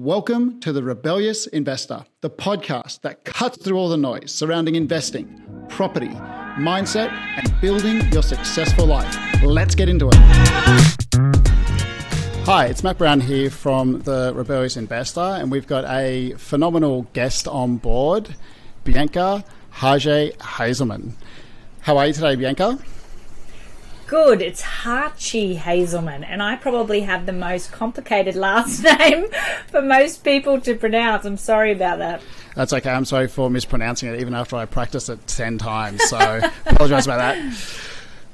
Welcome to The Rebellious Investor, the podcast that cuts through all the noise surrounding investing, property, mindset, and building your successful life. Let's get into it. Hi, it's Matt Brown here from The Rebellious Investor, and we've got a phenomenal guest on board, Bianca Hage Hazelman. How are you today, Bianca? Good. It's Hartge-Hazelman, and I probably have the most complicated last name for most people to pronounce. I'm sorry about that. That's okay. I'm sorry for mispronouncing it, even after I practiced it 10 times. So, apologize about that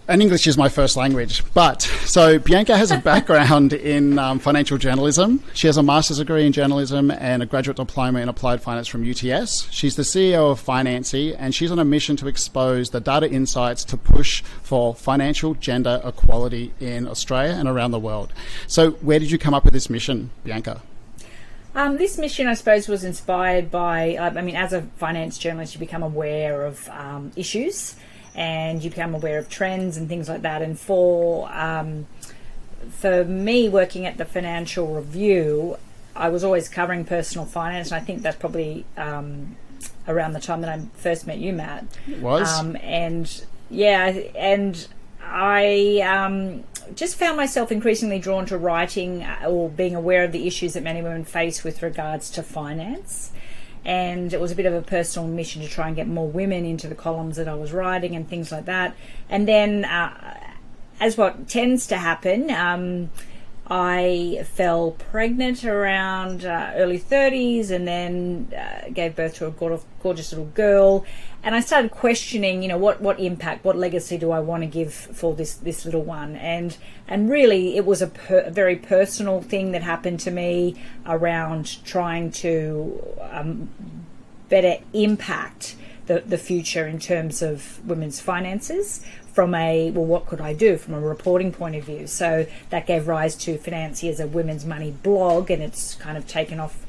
and English is my first language. But so Bianca has a background in um, financial journalism. She has a master's degree in journalism and a graduate diploma in applied finance from UTS. She's the CEO of Financy, and she's on a mission to expose the data insights to push for financial gender equality in Australia and around the world. So, where did you come up with this mission, Bianca? Um, this mission, I suppose, was inspired by, I mean, as a finance journalist, you become aware of um, issues and you become aware of trends and things like that. And for um, for me, working at the Financial Review, I was always covering personal finance, and I think that's probably um, around the time that I first met you, Matt. It was. Um, and yeah, and I um, just found myself increasingly drawn to writing uh, or being aware of the issues that many women face with regards to finance and it was a bit of a personal mission to try and get more women into the columns that I was writing and things like that. And then, uh, as what tends to happen, um, I fell pregnant around uh, early 30s and then uh, gave birth to a gorgeous little girl. And I started questioning, you know, what, what impact, what legacy do I want to give for this, this little one? And, and really, it was a, per, a very personal thing that happened to me around trying to um, better impact the, the future in terms of women's finances from a well what could I do from a reporting point of view so that gave rise to Financy as a women's money blog and it's kind of taken off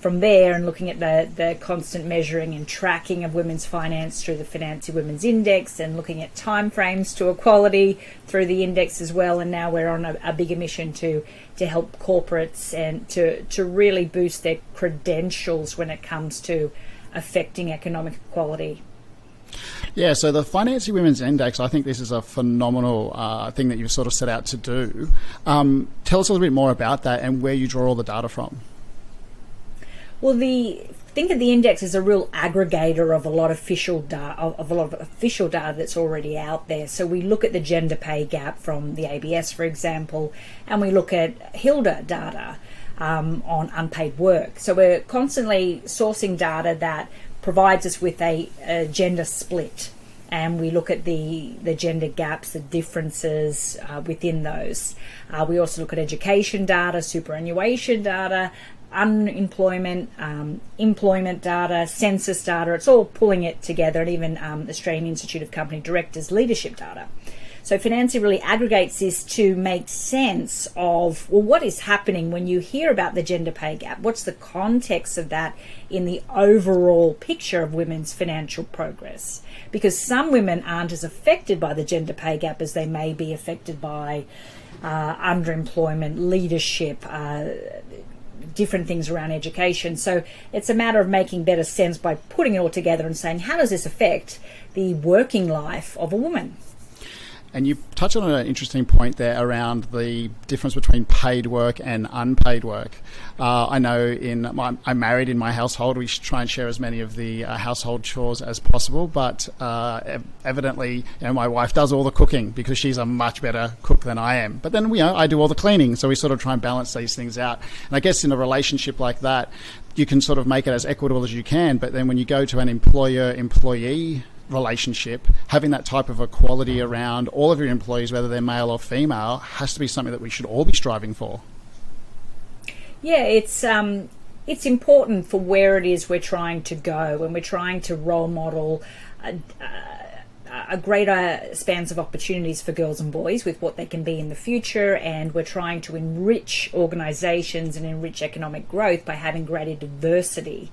from there and looking at the, the constant measuring and tracking of women's finance through the Financy Women's Index and looking at timeframes to equality through the index as well. And now we're on a, a bigger mission to to help corporates and to, to really boost their credentials when it comes to affecting economic equality. Yeah, so the Financy Women's Index, I think this is a phenomenal uh, thing that you've sort of set out to do. Um, tell us a little bit more about that and where you draw all the data from. Well, the think of the index as a real aggregator of a lot of official data of, a lot of official data that's already out there. So we look at the gender pay gap from the ABS, for example, and we look at HILDA data um, on unpaid work. So we're constantly sourcing data that provides us with a, a gender split and we look at the, the gender gaps, the differences uh, within those. Uh, we also look at education data, superannuation data, unemployment, um, employment data, census data. It's all pulling it together, and even um, Australian Institute of Company Directors leadership data. So Financy really aggregates this to make sense of well, what is happening when you hear about the gender pay gap? What's the context of that in the overall picture of women's financial progress? Because some women aren't as affected by the gender pay gap as they may be affected by uh, underemployment, leadership. Uh, different things around education. So it's a matter of making better sense by putting it all together and saying, how does this affect the working life of a woman? And you touched on an interesting point there around the difference between paid work and unpaid work. Uh, I know in my, I'm married in my household, we try and share as many of the uh, household chores as possible, but uh, evidently, you know, my wife does all the cooking because she's a much better cook than I am. But then, you know, I do all the cleaning, so we sort of try and balance these things out. And I guess in a relationship like that, you can sort of make it as equitable as you can, but then when you go to an employer employee relationship, having that type of equality around all of your employees, whether they're male or female, has to be something that we should all be striving for. Yeah, it's um, it's important for where it is we're trying to go when we're trying to role model. A, a greater spans of opportunities for girls and boys with what they can be in the future, and we're trying to enrich organisations and enrich economic growth by having greater diversity.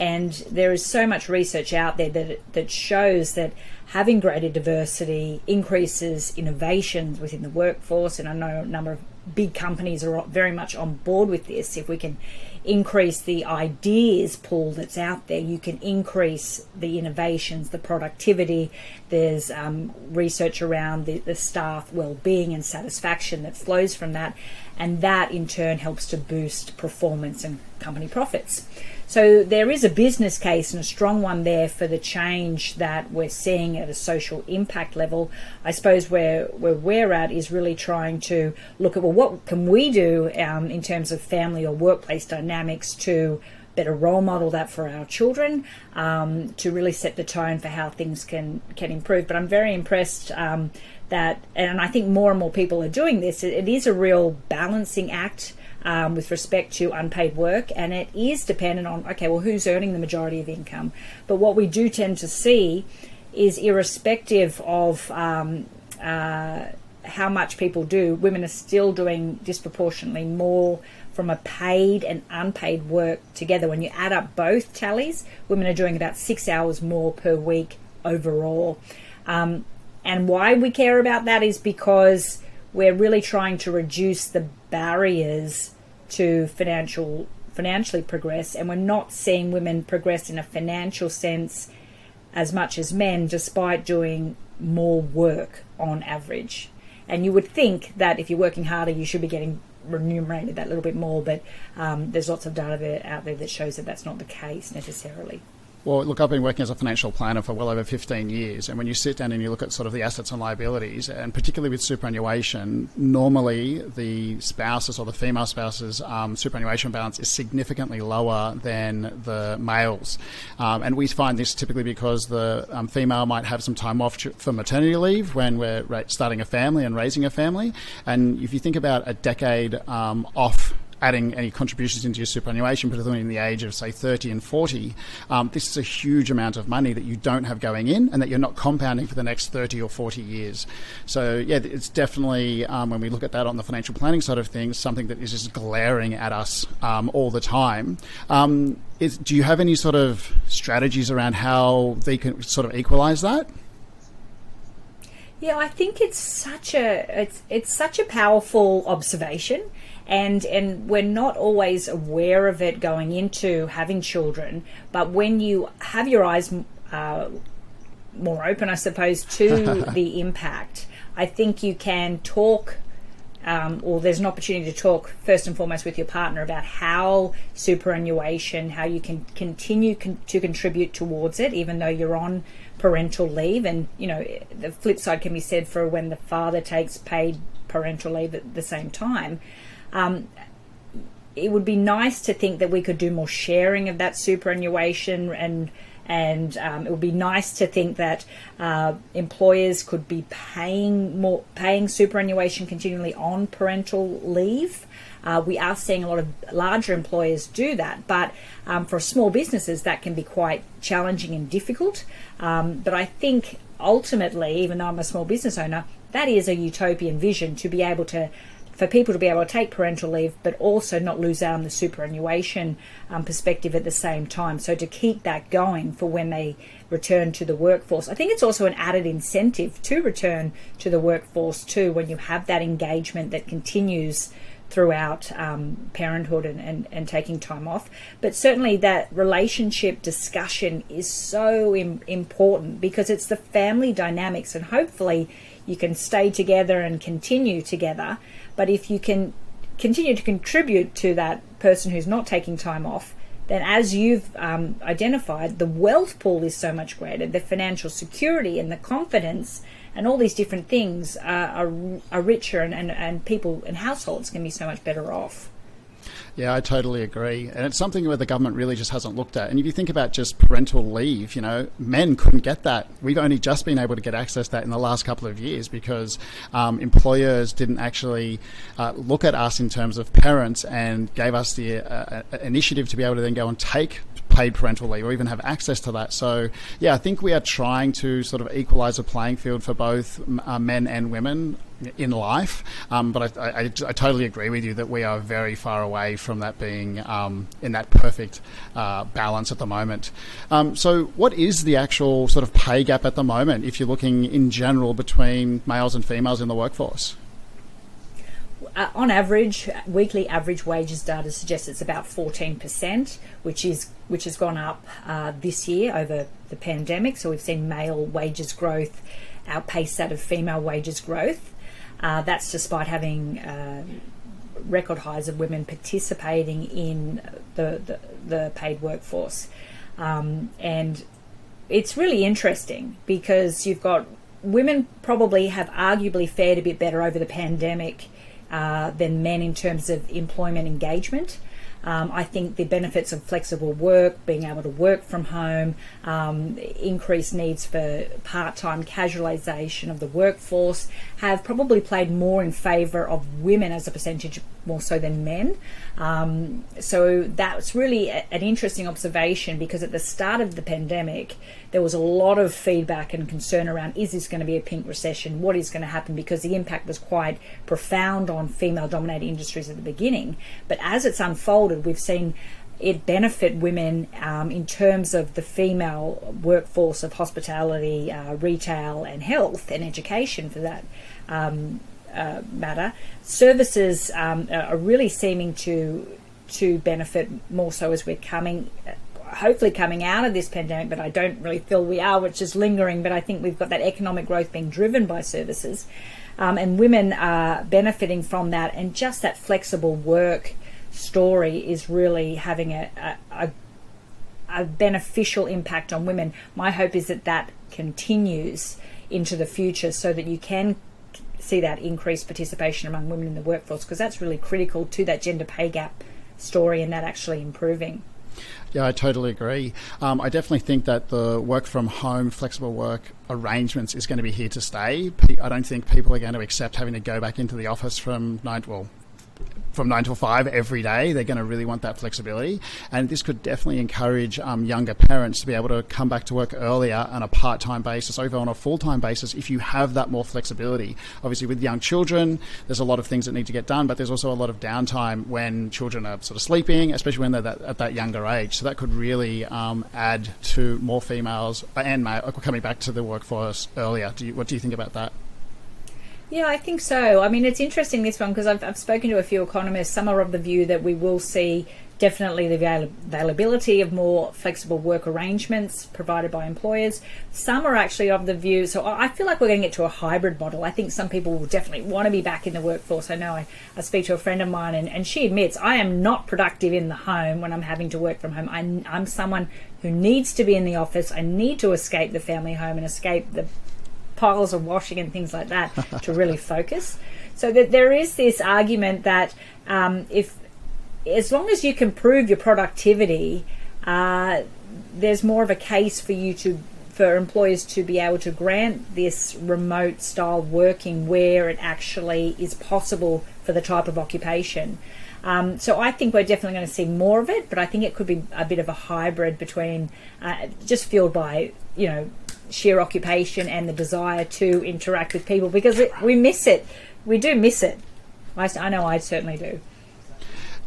And there is so much research out there that, that shows that having greater diversity increases innovations within the workforce. And I know a number of big companies are very much on board with this, if we can increase the ideas pool that's out there, you can increase the innovations, the productivity. There's um, research around the, the staff well-being and satisfaction that flows from that, and that in turn helps to boost performance and company profits. So there is a business case and a strong one there for the change that we're seeing at a social impact level. I suppose where where we're at is really trying to look at well, what can we do um, in terms of family or workplace dynamics to better role model that for our children um, to really set the tone for how things can can improve. But I'm very impressed. Um, that, and I think more and more people are doing this. it, it is a real balancing act um, with respect to unpaid work, and it is dependent on okay, well, who's earning the majority of income. But what we do tend to see is, irrespective of um, uh, how much people do, women are still doing disproportionately more from a paid and unpaid work together. When you add up both tallies, women are doing about six hours more per week overall. Um, and why we care about that is because we're really trying to reduce the barriers to financial financially progress and we're not seeing women progress in a financial sense as much as men despite doing more work on average. And you would think that if you're working harder you should be getting remunerated that little bit more but um, there's lots of data out there that shows that that's not the case necessarily well, look, I've been working as a financial planner for well over 15 years, and when you sit down and you look at sort of the assets and liabilities, and particularly with superannuation, normally the spouses or the female spouses' um, superannuation balance is significantly lower than the males. Um, and we find this typically because the um, female might have some time off for maternity leave when we're starting a family and raising a family. And if you think about a decade um, off adding any contributions into your superannuation, particularly in the age of, say, 30 and 40, um, this is a huge amount of money that you don't have going in and that you're not compounding for the next 30 or 40 years. So, yeah, it's definitely, um, when we look at that on the financial planning side of things, something that is just glaring at us um, all the time. Um, is, do you have any sort of strategies around how they can sort of equalize that? Yeah, I think it's such a it's it's such a powerful observation and and we're not always aware of it going into having children. But when you have your eyes uh, more open, I suppose, to the impact, I think you can talk. Um, or there's an opportunity to talk first and foremost with your partner about how superannuation, how you can continue con- to contribute towards it, even though you're on parental leave. And you know, the flip side can be said for when the father takes paid parental leave at the same time. Um, it would be nice to think that we could do more sharing of that superannuation and and um, it would be nice to think that uh, employers could be paying more paying superannuation continually on parental leave. Uh, we are seeing a lot of larger employers do that, but um, for small businesses that can be quite challenging and difficult. Um, but I think ultimately, even though I'm a small business owner, that is a utopian vision to be able to for people to be able to take parental leave, but also not lose out on the superannuation um, perspective at the same time. So to keep that going for when they return to the workforce, I think it's also an added incentive to return to the workforce too when you have that engagement that continues throughout um, parenthood and, and, and, taking time off. But certainly that relationship discussion is so Im- important because it's the family dynamics, and hopefully you can stay together and continue together. But if you can continue to contribute to that person who's not taking time off, then as you've um, identified, the wealth pool is so much greater. The financial security and the confidence and all these different things are, are, are richer, and, and, and people and households can be so much better off. Yeah, I totally agree. And it's something where the government really just hasn't looked at. And if you think about just parental leave, you know, men couldn't get that. We've only just been able to get access to that in the last couple of years because um, employers didn't actually uh, look at us in terms of parents and gave us the uh, uh initiative to be able to then go and take paid parental leave or even have access to that. So, yeah, I think we are trying to sort of equalize a playing field for both uh, men and women in life. Um, but I, I, I, totally agree with you that we are very far away from that being um, in that perfect uh, balance at the moment. Um, so, what is the actual sort of pay gap at the moment if you're looking in general between males and females in the workforce? uh, on average, weekly average wages data suggests it's about 14%, which is which has gone up uh, this year over the pandemic. So we've seen male wages growth outpace that of female wages growth. Uh, that's despite having uh, record highs of women participating in the, the, the paid workforce. Um, and it's really interesting because you've got women probably have arguably fared a bit better over the pandemic uh, than men in terms of employment engagement. Um, I think the benefits of flexible work, being able to work from home, um, increased needs for part time casualisation of the workforce have probably played more in favour of women as a percentage more so than men. Um, so that's really a, an interesting observation because at the start of the pandemic, there was a lot of feedback and concern around is this going to be a pink recession? What is going to happen? Because the impact was quite profound on female dominated industries at the beginning. But as it's unfolded, we've seen it benefit women um, in terms of the female workforce of hospitality, uh, retail, and health and education for that um, uh, matter. Services um, are really seeming to to benefit more so as we're coming, hopefully coming out of this pandemic. But I don't really feel we are, which is lingering. But I think we've got that economic growth being driven by services, um, and women are benefiting from that. And just that flexible work story is really having a, a, a a beneficial impact on women. My hope is that that continues into the future so that you can see that increased participation among women in the workforce because that's really critical to that gender pay gap story and that actually improving. Yeah, I totally agree. Um, I definitely think that the work from home, flexible work arrangements is going to be here to stay. I don't think people are going to accept having to go back into the office from nine, well, from nine till five every day. They're going to really want that flexibility, and this could definitely encourage um, younger parents to be able to come back to work earlier on a part-time basis, over on a full-time basis. If you have that more flexibility, obviously with young children, there's a lot of things that need to get done, but there's also a lot of downtime when children are sort of sleeping, especially when they're that, at that younger age. So that could really um, add to more females and male coming back to the workforce earlier. Do you, what do you think about that? Yeah, I think so. I mean, it's interesting this one because I've, I've spoken to a few economists. Some are of the view that we will see definitely the availability of more flexible work arrangements provided by employers. Some are actually of the view, so I feel like we're going to get to a hybrid model. I think some people will definitely want to be back in the workforce. I know I, I speak to a friend of mine and, and she admits I am not productive in the home when I'm having to work from home. I, I'm someone who needs to be in the office. I need to escape the family home and escape the piles of washing and things like that to really focus. So that there is this argument that um, if, as long as you can prove your productivity, uh, there's more of a case for you to for employers to be able to grant this remote style working where it actually is possible for the type of occupation. Um, so I think we're definitely going to see more of it, but I think it could be a bit of a hybrid between uh, just fueled by you know sheer occupation and the desire to interact with people because it, we miss it. We do miss it. I, I know I certainly do.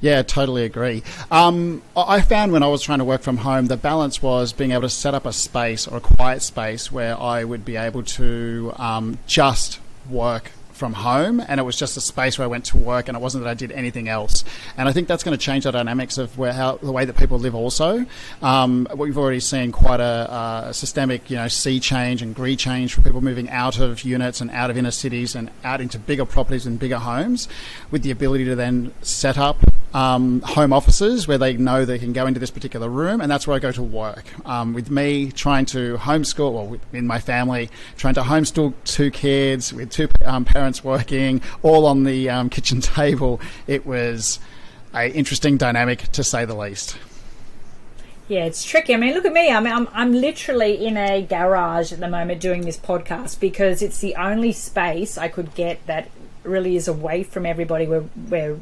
Yeah, totally agree. Um, I found when I was trying to work from home, the balance was being able to set up a space or a quiet space where I would be able to um, just work from home and it was just a space where I went to work and it wasn't that I did anything else. And I think that's going to change the dynamics of where how the way that people live also. Um, we've already seen quite a, a, systemic, you know, sea change and tree change for people moving out of units and out of inner cities and out into bigger properties and bigger homes with the ability to then set up um, home offices where they know they can go into this particular room, and that's where I go to work. Um, with me trying to homeschool, well, in my family, trying to homeschool two kids with two um, parents working, all on the um, kitchen table, it was a interesting dynamic to say the least. Yeah, it's tricky. I mean, look at me. I mean, I'm, I'm literally in a garage at the moment doing this podcast because it's the only space I could get that really is away from everybody. We're, we're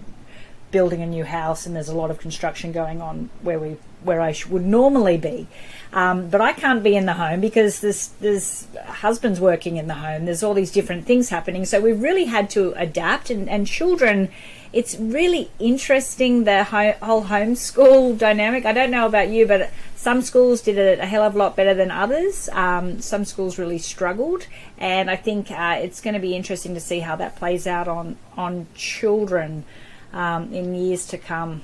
building a new house and there's a lot of construction going on where we where I would normally be. Um, but I can't be in the home because there's there's husbands working in the home. There's all these different things happening. So we've really had to adapt, and, and children it's really interesting the ho- whole homeschool dynamic. I don't know about you, but some schools did it a hell of a lot better than others. Um, some schools really struggled, and I think uh, it's going to be interesting to see how that plays out on on children um, in years to come.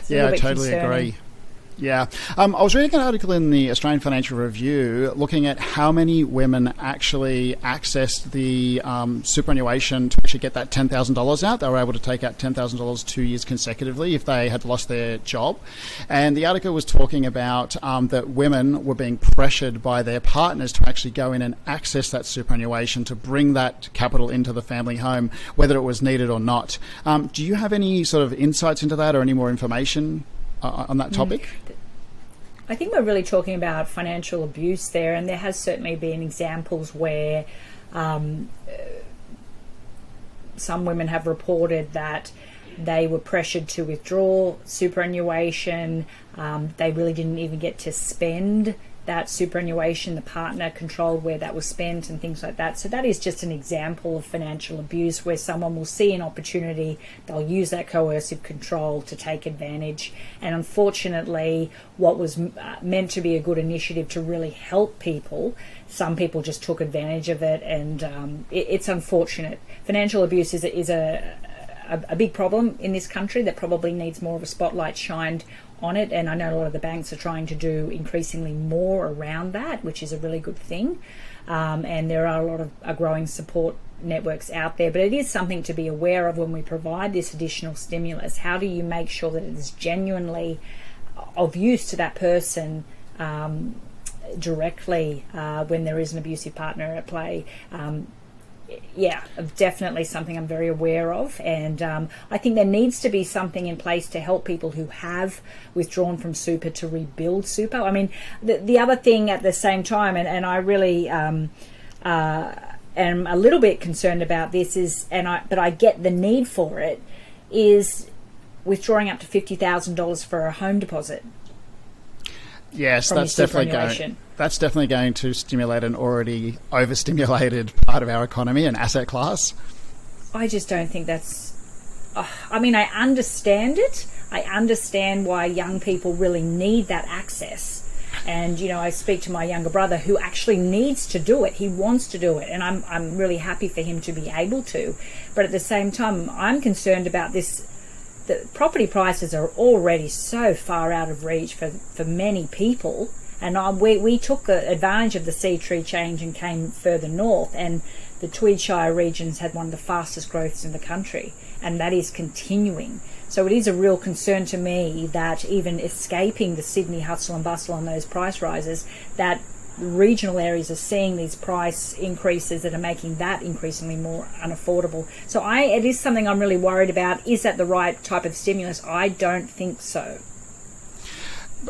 It's yeah, I totally concerning. agree. Yeah. Um, I was reading an article in the Australian Financial Review looking at how many women actually accessed the um, superannuation to actually get that $10,000 out. They were able to take out $10,000 two years consecutively if they had lost their job. And the article was talking about um, that women were being pressured by their partners to actually go in and access that superannuation to bring that capital into the family home, whether it was needed or not. Um, do you have any sort of insights into that or any more information? Uh, on that topic? I think we're really talking about financial abuse there, and there has certainly been examples where um, some women have reported that they were pressured to withdraw superannuation. Um, they really didn't even get to spend that superannuation, the partner controlled where that was spent and things like that. So that is just an example of financial abuse where someone will see an opportunity, they'll use that coercive control to take advantage. And unfortunately, what was uh, meant to be a good initiative to really help people, some people just took advantage of it, and um, it, it's unfortunate. Financial abuse is a, is a a, a, big problem in this country that probably needs more of a spotlight shined on it. And I know a lot of the banks are trying to do increasingly more around that, which is a really good thing. Um, and there are a lot of a growing support networks out there, but it is something to be aware of when we provide this additional stimulus. How do you make sure that it is genuinely of use to that person? Um, directly uh, when there is an abusive partner at play. Um, yeah, definitely something I'm very aware of. And um, I think there needs to be something in place to help people who have withdrawn from super to rebuild super. I mean, the, the other thing at the same time, and, and I really um, uh, am a little bit concerned about this is, and I but I get the need for it, is withdrawing up to fifty thousand dollars for a home deposit. Yes, that's definitely going. That's definitely going to stimulate an already overstimulated part of our economy and asset class. I just don't think that's. Uh, I mean, I understand it. I understand why young people really need that access. And you know, I speak to my younger brother who actually needs to do it. He wants to do it, and I'm I'm really happy for him to be able to. But at the same time, I'm concerned about this the property prices are already so far out of reach for, for many people. And we, we took advantage of the sea tree change and came further north, and the Tweed Shire regions had one of the fastest growths in the country, and that is continuing. So it is a real concern to me that even escaping the Sydney hustle and bustle on those price rises, that regional areas are seeing these price increases that are making that increasingly more unaffordable. So I, it is something I'm really worried about. Is that the right type of stimulus? I don't think so.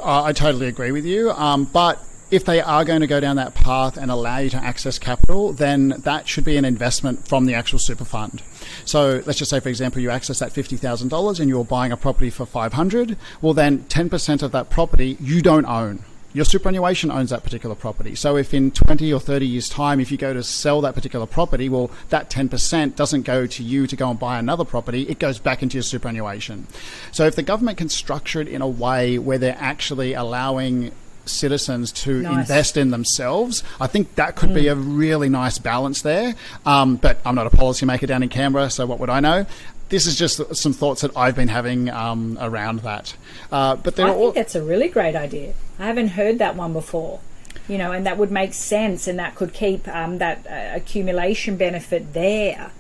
I totally agree with you. Um, but if they are going to go down that path and allow you to access capital, then that should be an investment from the actual super fund. So let's just say, for example, you access that fifty thousand dollars and you're buying a property for five hundred. Well, then ten percent of that property you don't own your superannuation owns that particular property. So if in 20 or 30 years' time, if you go to sell that particular property, well, that 10% doesn't go to you to go and buy another property, it goes back into your superannuation. So if the government can structure it in a way where they're actually allowing citizens to nice. invest in themselves. I think that could mm. be a really nice balance there. Um, but I'm not a policymaker down in Canberra, so what would I know? This is just some thoughts that I've been having um, around that. Uh, but I think all- that's a really great idea. I haven't heard that one before. You know, and that would make sense, and that could keep um, that uh, accumulation benefit there,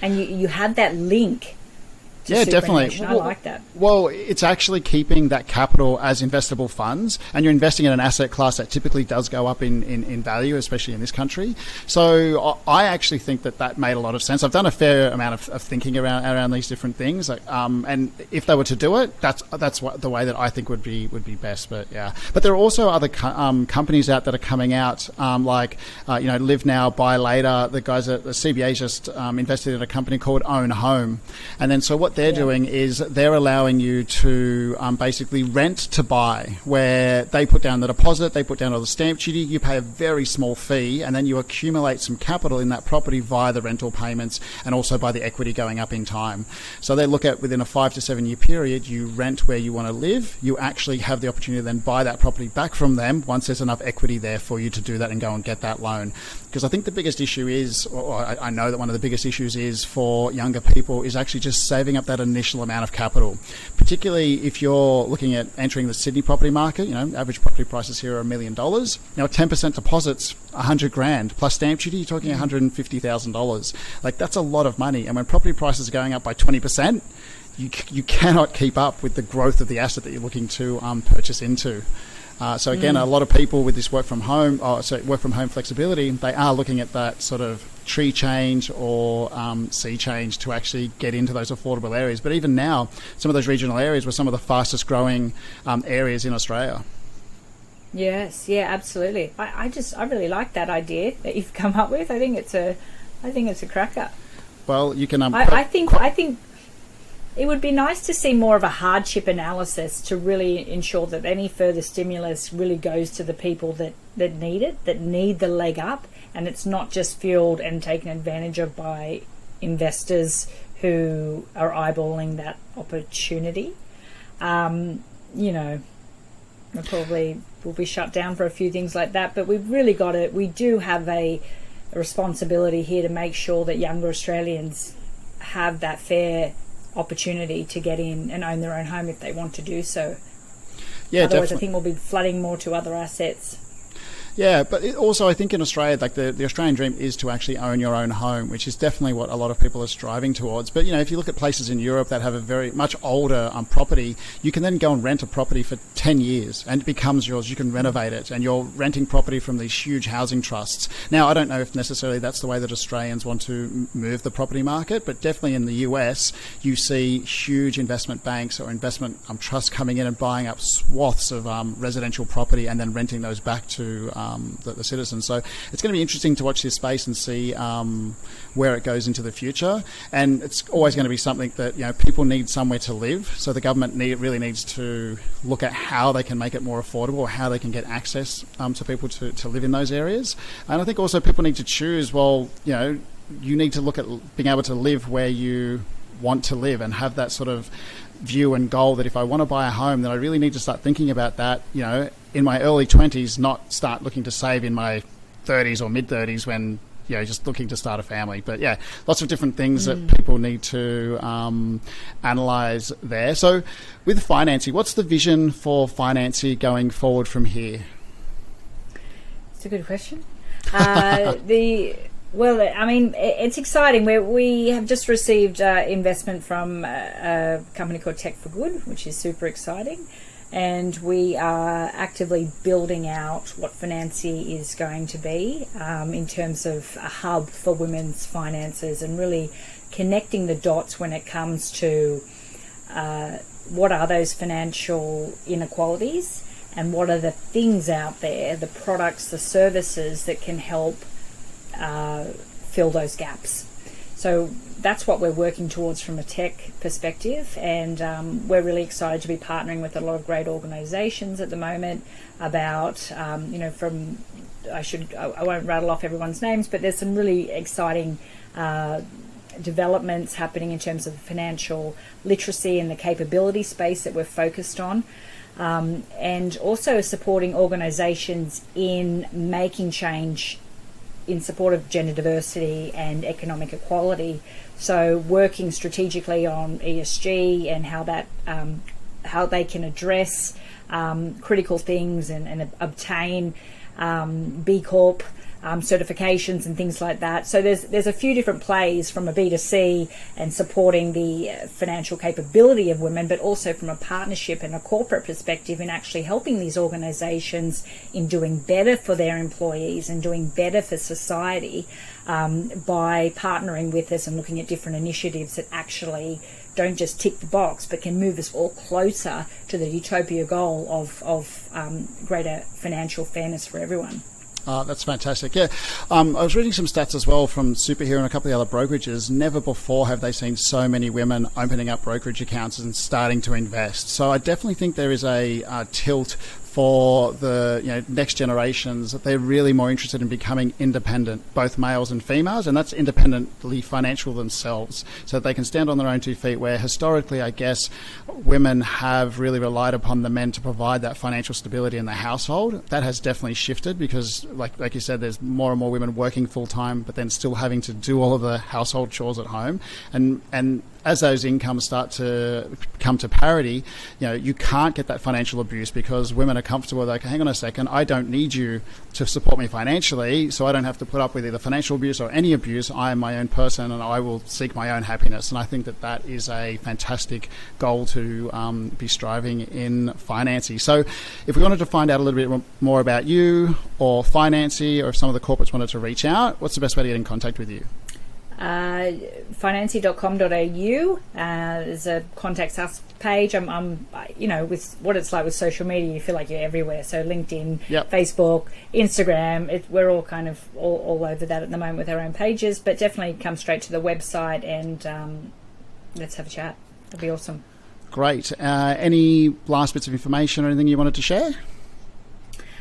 and you you had that link yeah, definitely. I like that. Well, it's actually keeping that capital as investable funds, and you're investing in an asset class that typically does go up in, in, in value, especially in this country. So I actually think that that made a lot of sense. I've done a fair amount of, of thinking around around these different things, um, and if they were to do it, that's that's what, the way that I think would be would be best. But yeah, but there are also other co- um, companies out that are coming out, um, like uh, you know, Live Now, Buy Later. The guys at the CBA just um, invested in a company called Own Home, and then so what what they're yeah. doing is they're allowing you to um, basically rent to buy, where they put down the deposit, they put down all the stamp duty, you pay a very small fee, and then you accumulate some capital in that property via the rental payments and also by the equity going up in time. So they look at within a five to seven year period, you rent where you want to live, you actually have the opportunity to then buy that property back from them once there's enough equity there for you to do that and go and get that loan. Because I think the biggest issue is, or I, I know that one of the biggest issues is for younger people is actually just saving up that initial amount of capital, particularly if you're looking at entering the Sydney property market. You know, average property prices here are a million dollars. Now, 10% deposits, 100 grand plus stamp duty, you're talking $150,000. Like that's a lot of money. And when property prices are going up by 20%, you, you cannot keep up with the growth of the asset that you're looking to um, purchase into. Uh, so again, mm. a lot of people with this work from home, oh, so work from home flexibility, they are looking at that sort of tree change or um, sea change to actually get into those affordable areas. But even now, some of those regional areas were some of the fastest growing um, areas in Australia. Yes, yeah, absolutely. I, I just I really like that idea that you've come up with. I think it's a I think it's a cracker. Well, you can. Um, I, I think I think it would be nice to see more of a hardship analysis to really ensure that any further stimulus really goes to the people that, that need it, that need the leg up, and it's not just fueled and taken advantage of by investors who are eyeballing that opportunity. Um, you know, probably will be shut down for a few things like that, but we've really got to, we do have a responsibility here to make sure that younger Australians have that fair opportunity to get in and own their own home if they want to do so. Yeah, Otherwise, definitely. I think we'll be flooding more to other assets. Yeah, but also I think in Australia, like the, the Australian dream is to actually own your own home, which is definitely what a lot of people are striving towards. But you know, if you look at places in Europe that have a very much older um, property, you can then go and rent a property for ten years, and it becomes yours. You can renovate it, and you're renting property from these huge housing trusts. Now, I don't know if necessarily that's the way that Australians want to move the property market, but definitely in the US, you see huge investment banks or investment um, trusts coming in and buying up swaths of um, residential property and then renting those back to um, the, the, citizens. So it's going to be interesting to watch this space and see um, where it goes into the future. And it's always going to be something that you know people need somewhere to live. So the government need, really needs to look at how they can make it more affordable, or how they can get access um, to people to, to live in those areas. And I think also people need to choose. Well, you know, you need to look at being able to live where you want to live and have that sort of view and goal that if I want to buy a home, then I really need to start thinking about that, you know, in my early 20s, not start looking to save in my 30s or mid 30s when, you know, just looking to start a family. But yeah, lots of different things mm. that people need to um, analyze there. So with Financy, what's the vision for Financy going forward from here? It's a good question. Uh, the well, I mean, it's exciting. we we have just received uh, investment from a, a, company called Tech for Good, which is super exciting. And we are actively building out what Financy is going to be um, in terms of a hub for women's finances and really connecting the dots when it comes to uh, what are those financial inequalities and what are the things out there, the products, the services that can help uh, fill those gaps. So that's what we're working towards from a tech perspective, and um, we're really excited to be partnering with a lot of great organisations at the moment. About um, you know, from I should I won't rattle off everyone's names, but there's some really exciting. Uh, developments happening in terms of financial literacy and the capability space that we're focused on. Um, and also supporting organisations in making change in support of gender diversity and economic equality. So working strategically on ESG and how that um, how they can address um, critical things and, and obtain um, B Corp um, certifications and things like that. So there's there's a few different plays from a B2C and supporting the uh, financial capability of women, but also from a partnership and a corporate perspective in actually helping these organisations in doing better for their employees and doing better for society um, by partnering with us and looking at different initiatives that actually don't just tick the box, but can move us all closer to the utopia goal of, of um, greater financial fairness for everyone. Oh, that's fantastic. Yeah. Um, I was reading some stats as well from Superhero and a couple of other brokerages. Never before have they seen so many women opening up brokerage accounts and starting to invest. So I definitely think there is a uh, tilt for the you know, next generations that they're really more interested in becoming independent, both males and females, and that's independently financial themselves, so that they can stand on their own two feet. Where historically, I guess, women have really relied upon the men to provide that financial stability in the household. That has definitely shifted because, like like you said, there's more and more women working full time, but then still having to do all of the household chores at home, and and as those incomes start to come to parity, you know, you can't get that financial abuse because women comfortable. Like, hang on a second, I don't need you to support me financially, so I don't have to put up with either financial abuse or any abuse. I am my own person, and I will seek my own happiness. And I think that that is a fantastic goal to um, be striving in Financy. So, if we wanted to find out a little bit more about you or Financy, or if some of the corporates wanted to reach out, what's the best way to get in contact with you? Uh, financy.com.au. Uh, there's a contact us page. I'm, I'm, you know, with what it's like with social media, you feel like you're everywhere. So LinkedIn, yep. Facebook, Instagram, it, we're all kind of all, all, over that at the moment with our own pages. But definitely come straight to the website and um, let's have a chat. That'd be awesome. Great. Uh, any last bits of information or anything you wanted to share?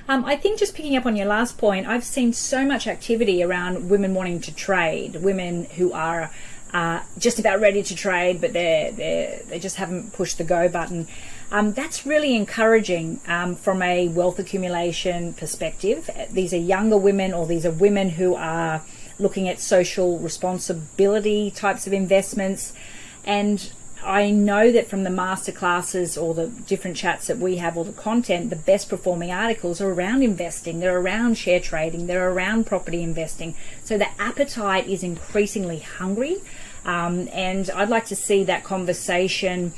Um, I think just picking up on your last point, I've seen so much activity around women wanting to trade, women who are uh, just about ready to trade, but they they they just haven't pushed the go button. Um, that's really encouraging um, from a wealth accumulation perspective. These are younger women, or these are women who are looking at social responsibility types of investments, and I know that from the master classes or the different chats that we have or the content, the best performing articles are around investing, they're around share trading, they're around property investing. So the appetite is increasingly hungry. Um, and I'd like to see that conversation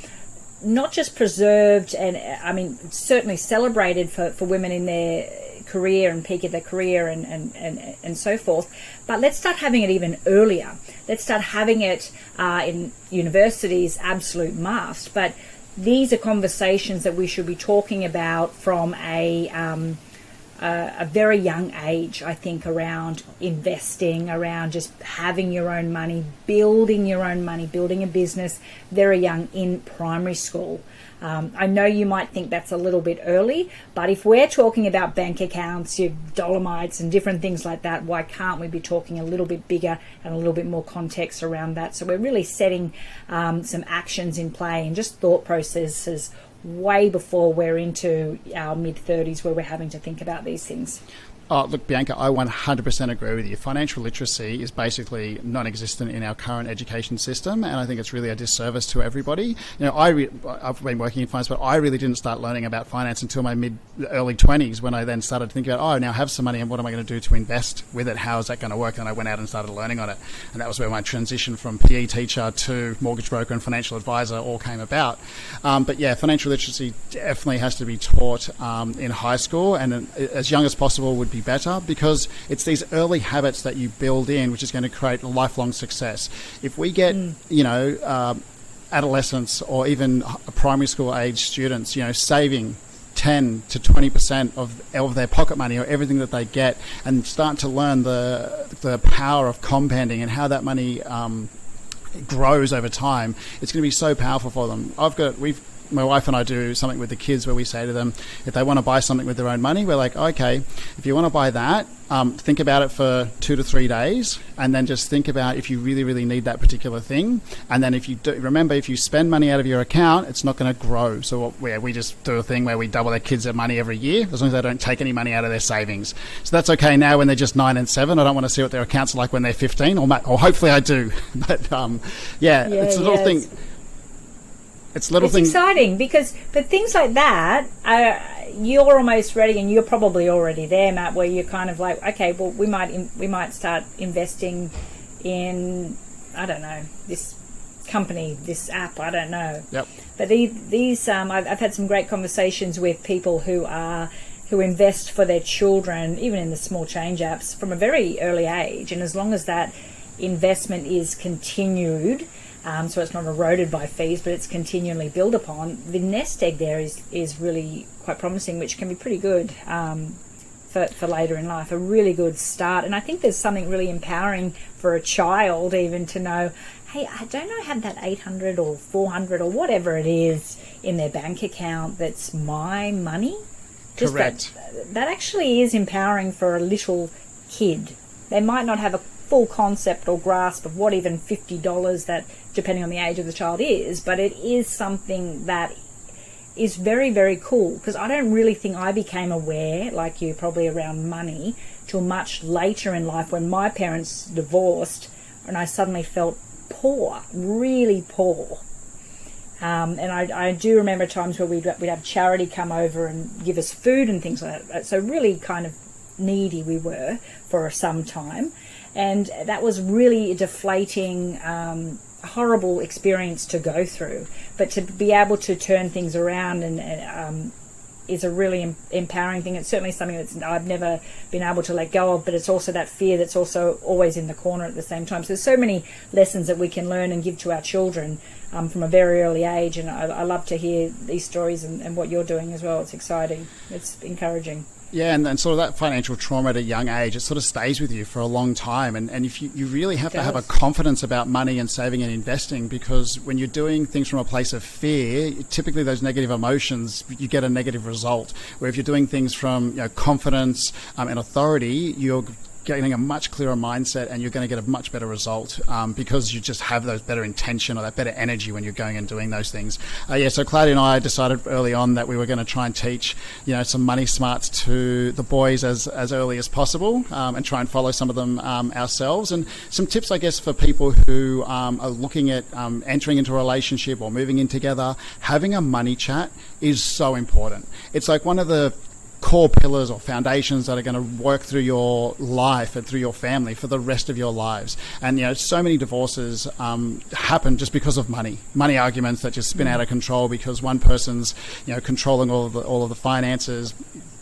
not just preserved and I mean certainly celebrated for, for women in their career and peak of their career and, and, and, and so forth. But let's start having it even earlier. Let's start having it uh, in universities, absolute must. But these are conversations that we should be talking about from a um, a very young age, I think, around investing, around just having your own money, building your own money, building a business very young in primary school. Um, I know you might think that's a little bit early, but if we're talking about bank accounts, your Dollarmites, and different things like that, why can't we be talking a little bit bigger and a little bit more context around that? So we're really setting um, some actions in play and just thought processes way before we're into our mid 30s where we're having to think about these things. Oh, look, Bianca, I 100% agree with you. Financial literacy is basically non existent in our current education system, and I think it's really a disservice to everybody. You know, I re- I've been working in finance, but I really didn't start learning about finance until my mid early 20s when I then started thinking about, oh, now I have some money, and what am I going to do to invest with it? How is that going to work? And I went out and started learning on it. And that was where my transition from PE teacher to mortgage broker and financial advisor all came about. Um, but yeah, financial literacy definitely has to be taught um, in high school, and as young as possible would be better because it's these early habits that you build in which is going to create lifelong success. If we get, mm. you know, uh, adolescents or even primary school age students, you know, saving 10 to 20% of, of their pocket money or everything that they get and start to learn the, the power of compounding and how that money um, grows over time, it's going to be so powerful for them. I've got, we've my wife and I do something with the kids where we say to them, if they want to buy something with their own money, we're like, okay, if you want to buy that, um, think about it for two to three days, and then just think about if you really, really need that particular thing. And then if you do, remember, if you spend money out of your account, it's not going to grow. So what, we, we just do a thing where we double their kids' money every year, as long as they don't take any money out of their savings. So that's okay now when they're just nine and seven. I don't want to see what their accounts are like when they're 15, or, or hopefully I do. but um, yeah, yeah, it's a little yes. thing it's little it's things. exciting because, but things like that, uh, you're almost ready, and you're probably already there, Matt. Where you're kind of like, okay, well, we might in, we might start investing in, I don't know, this company, this app. I don't know. Yep. But these, these um, I've, I've had some great conversations with people who are who invest for their children, even in the small change apps, from a very early age, and as long as that investment is continued um, so it's not eroded by fees, but it's continually built upon. The nest egg there is is really quite promising, which can be pretty good um, for, for later in life. A really good start. And I think there's something really empowering for a child even to know, hey, I don't know, have that 800 or 400 or whatever it is in their bank account that's my money. Just Correct. That, that actually is empowering for a little kid. They might not have a full concept or grasp of what even $50 that, depending on the age of the child, is, but it is something that is very, very cool because I don't really think I became aware, like you, probably around money, till much later in life when my parents divorced and I suddenly felt poor, really poor. Um, and I, I, do remember times where we'd, we'd have charity come over and give us food and things like that. So, really kind of needy we were for some time. And that was really a deflating. Um, horrible experience to go through, but to be able to turn things around and um, is a really em- empowering thing. It's certainly something that I've never been able to let go of, but it's also that fear that's also always in the corner at the same time. So there's so many lessons that we can learn and give to our children um, from a very early age, and I, I love to hear these stories and, and what you're doing as well. It's exciting. It's encouraging. Yeah, and, and sort of that financial trauma at a young age, it sort of stays with you for a long time. And, and if you, you really have to have a confidence about money and saving and investing, because when you're doing things from a place of fear, typically those negative emotions, you get a negative result. Where if you're doing things from you know, confidence um, and authority, you're getting a much clearer mindset and you're going to get a much better result um, because you just have those better intention or that better energy when you're going and doing those things. Uh, yeah, so Claudia and I decided early on that we were going to try and teach, you know, some money smarts to the boys as, as early as possible um, and try and follow some of them um, ourselves. And some tips, I guess, for people who um, are looking at um, entering into a relationship or moving in together, having a money chat is so important. It's like one of the core pillars or foundations that are going to work through your life and through your family for the rest of your lives. And you know, so many divorces um, happen just because of money, money arguments that just spin mm. out of control because one person's you know controlling all of the, all of the finances,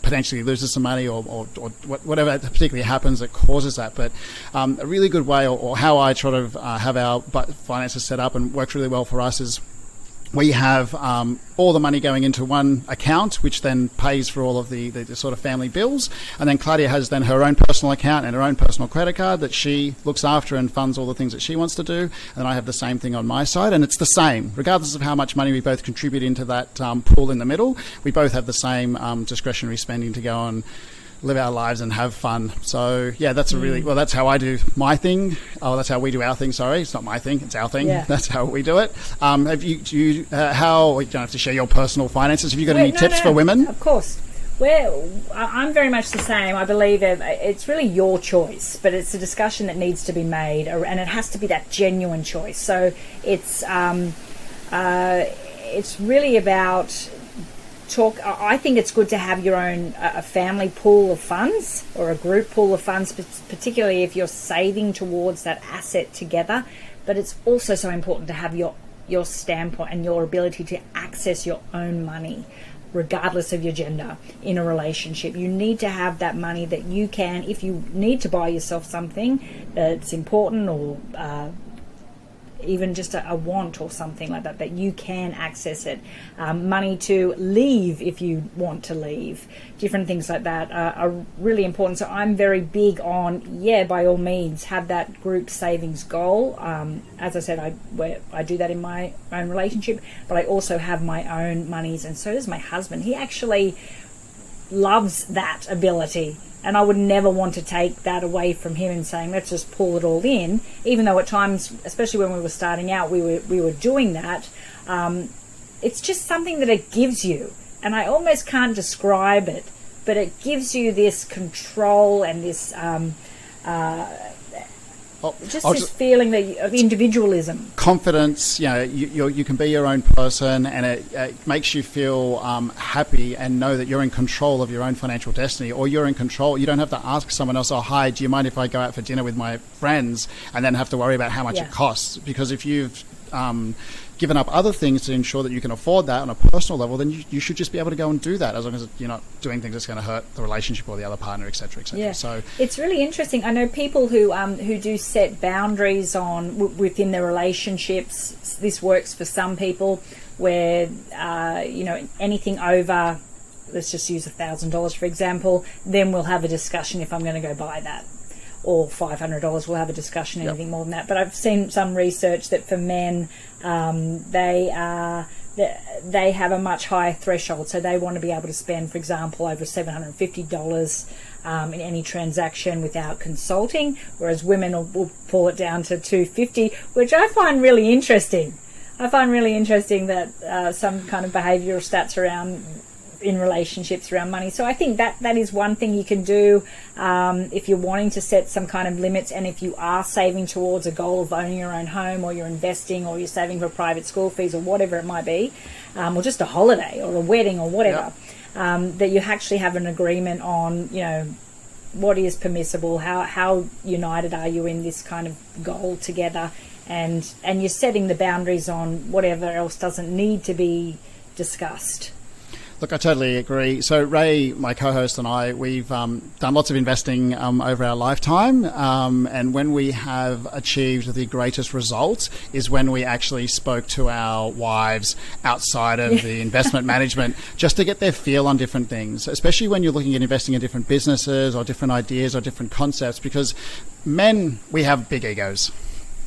potentially loses some money or, or, or, whatever particularly happens that causes that. But um, a really good way, or, or how I sort of uh, have our finances set up and works really well for us is we have um, all the money going into one account, which then pays for all of the, the, the, sort of family bills. And then Claudia has then her own personal account and her own personal credit card that she looks after and funds all the things that she wants to do. And I have the same thing on my side, and it's the same, regardless of how much money we both contribute into that um, pool in the middle. We both have the same um, discretionary spending to go on live our lives and have fun. So yeah, that's a really mm. well. That's how I do my thing. Oh, that's how we do our thing. Sorry, it's not my thing. It's our thing. Yeah. That's how we do it. Um, have you? Do you? Uh, how? You don't have to share your personal finances. Have you got Wait, any no, tips no, for women? Of course. Well, I'm very much the same. I believe it's really your choice, but it's a discussion that needs to be made, and it has to be that genuine choice. So it's um, uh, it's really about talk. I think it's good to have your own a family pool of funds or a group pool of funds, particularly if you're saving towards that asset together. But it's also so important to have your your standpoint and your ability to access your own money regardless of your gender in a relationship. You need to have that money that you can, if you need to buy yourself something that's important or uh, even just a, a, want or something like that, that you can access it. Um, money to leave if you want to leave. Different things like that are, are, really important. So I'm very big on, yeah, by all means, have that group savings goal. Um, as I said, I, I do that in my own relationship, but I also have my own monies, and so does my husband. He actually loves that ability and I would never want to take that away from him and saying let's just pull it all in. Even though at times, especially when we were starting out, we were we were doing that. Um, it's just something that it gives you, and I almost can't describe it, but it gives you this control and this. Um, uh, just I'll this just, feeling of individualism, confidence. You know, you, you can be your own person, and it, it makes you feel um, happy and know that you're in control of your own financial destiny, or you're in control. You don't have to ask someone else, "Oh, hi, do you mind if I go out for dinner with my friends?" and then have to worry about how much yeah. it costs. Because if you've um, given up other things to ensure that you can afford that on a personal level, then you, you should just be able to go and do that as long as you're not doing things that's going to hurt the relationship or the other partner, etc., etc. Yeah. So it's really interesting. I know people who um, who do set boundaries on w- within their relationships. This works for some people, where uh, you know anything over let's just use a thousand dollars for example, then we'll have a discussion if I'm going to go buy that. Or five hundred dollars, we'll have a discussion. Anything yep. more than that, but I've seen some research that for men, um, they are they have a much higher threshold, so they want to be able to spend, for example, over seven hundred fifty dollars um, in any transaction without consulting, whereas women will, will pull it down to two fifty, which I find really interesting. I find really interesting that uh, some kind of behavioural stats around in relationships around money. So I think that that is one thing you can do um, if you're wanting to set some kind of limits, and if you are saving towards a goal of owning your own home, or you're investing, or you're saving for private school fees, or whatever it might be, um, or just a holiday or a wedding or whatever. Um, that you actually have an agreement on, you know, what is permissible, how how united are you in this kind of goal together, and and you're setting the boundaries on whatever else doesn't need to be discussed. Look, I totally agree. So, Ray, my co host, and I, we've um, done lots of investing um, over our lifetime. Um, and when we have achieved the greatest results is when we actually spoke to our wives outside of the investment management just to get their feel on different things, especially when you're looking at investing in different businesses or different ideas or different concepts. Because men, we have big egos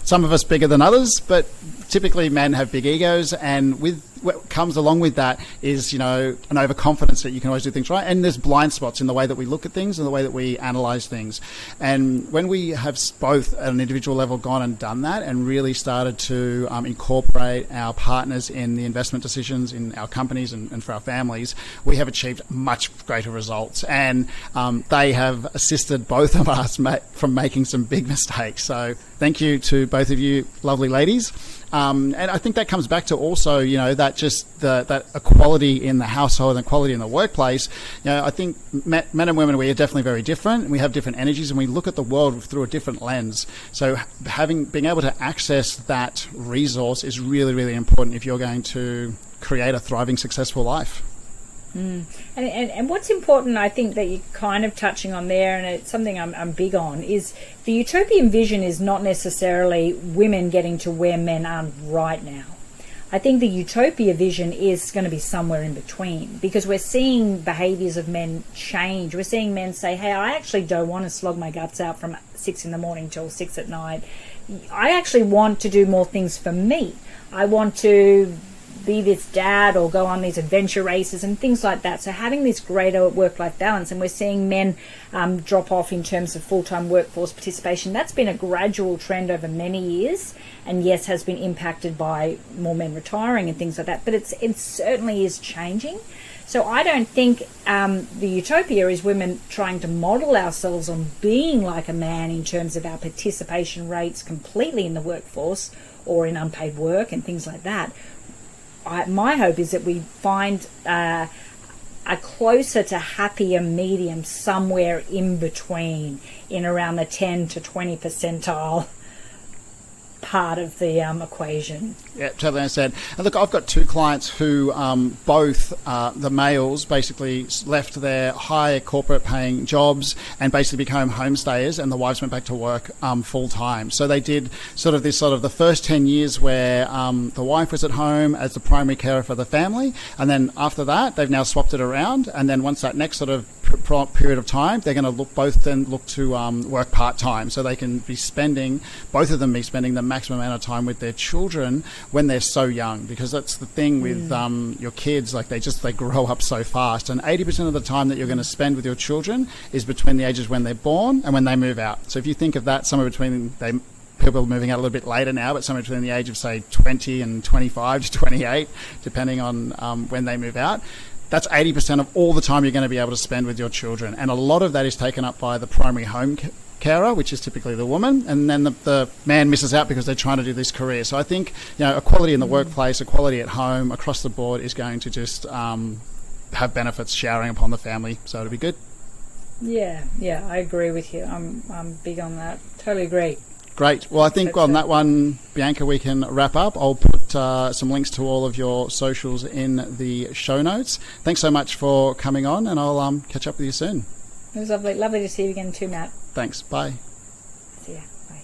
some of us bigger than others, but typically men have big egos, and with what comes along with that is you know an overconfidence that you can always do things right, and there's blind spots in the way that we look at things and the way that we analyze things. And when we have both at an individual level gone and done that, and really started to um, incorporate our partners in the investment decisions in our companies and, and for our families, we have achieved much greater results, and um, they have assisted both of us ma- from making some big mistakes. So thank you to both of you, lovely ladies. Um, and I think that comes back to also, you know, that just the, that equality in the household and equality in the workplace. You know, I think men and women, we are definitely very different. We have different energies and we look at the world through a different lens. So having, being able to access that resource is really, really important if you're going to create a thriving, successful life. Mm. And, and, and what's important, I think, that you're kind of touching on there, and it's something I'm, I'm big on, is the utopian vision is not necessarily women getting to where men are right now. I think the utopia vision is going to be somewhere in between because we're seeing behaviors of men change. We're seeing men say, Hey, I actually don't want to slog my guts out from six in the morning till six at night. I actually want to do more things for me. I want to be this dad or go on these adventure races and things like that. So having this greater work-life balance, and we're seeing men um, drop off in terms of full-time workforce participation. That's been a gradual trend over many years, and yes, has been impacted by more men retiring and things like that. But it's it certainly is changing. So I don't think um, the utopia is women trying to model ourselves on being like a man in terms of our participation rates completely in the workforce or in unpaid work and things like that. I, my hope is that we find uh, a closer to happier medium somewhere in between, in around the 10 to 20 percentile part of the um, equation. Yeah, totally understand. And look, I've got two clients who um, both, uh, the males basically left their higher corporate paying jobs and basically became homestayers, and the wives went back to work um, full time. So they did sort of this sort of the first 10 years where um, the wife was at home as the primary carer for the family, and then after that, they've now swapped it around. And then once that next sort of period of time, they're going to look both then look to um, work part time, so they can be spending both of them be spending the maximum amount of time with their children when they're so young. Because that's the thing with mm. um, your kids; like they just they grow up so fast, and eighty percent of the time that you're going to spend with your children is between the ages when they're born and when they move out. So if you think of that, somewhere between they people moving out a little bit later now, but somewhere between the age of say 20 and 25 to 28, depending on um, when they move out that's 80% of all the time you're going to be able to spend with your children. And a lot of that is taken up by the primary home carer, which is typically the woman, and then the, the, man misses out because they're trying to do this career. So I think you know equality in the workplace, equality at home, across the board is going to just um, have benefits showering upon the family. So it'll be good. Yeah, yeah, I agree with you. I'm I'm big on that. Totally agree. Great. Well, I think on that one, Bianca, we can wrap up. I'll put uh, some links to all of your socials in the show notes. Thanks so much for coming on, and I'll um, catch up with you soon. It was lovely. Lovely to see you again, too, Matt. Thanks. Bye. See ya. Bye.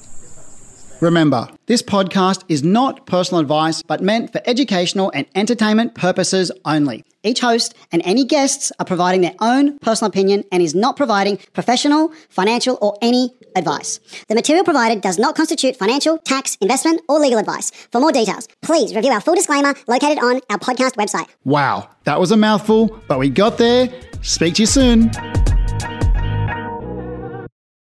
Remember, this podcast is not personal advice, but meant for educational and entertainment purposes only. Each host and any guests are providing their own personal opinion and is not providing professional, financial, or any advice. The material provided does not constitute financial, tax, investment, or legal advice. For more details, please review our full disclaimer located on our podcast website. Wow, that was a mouthful, but we got there. Speak to you soon.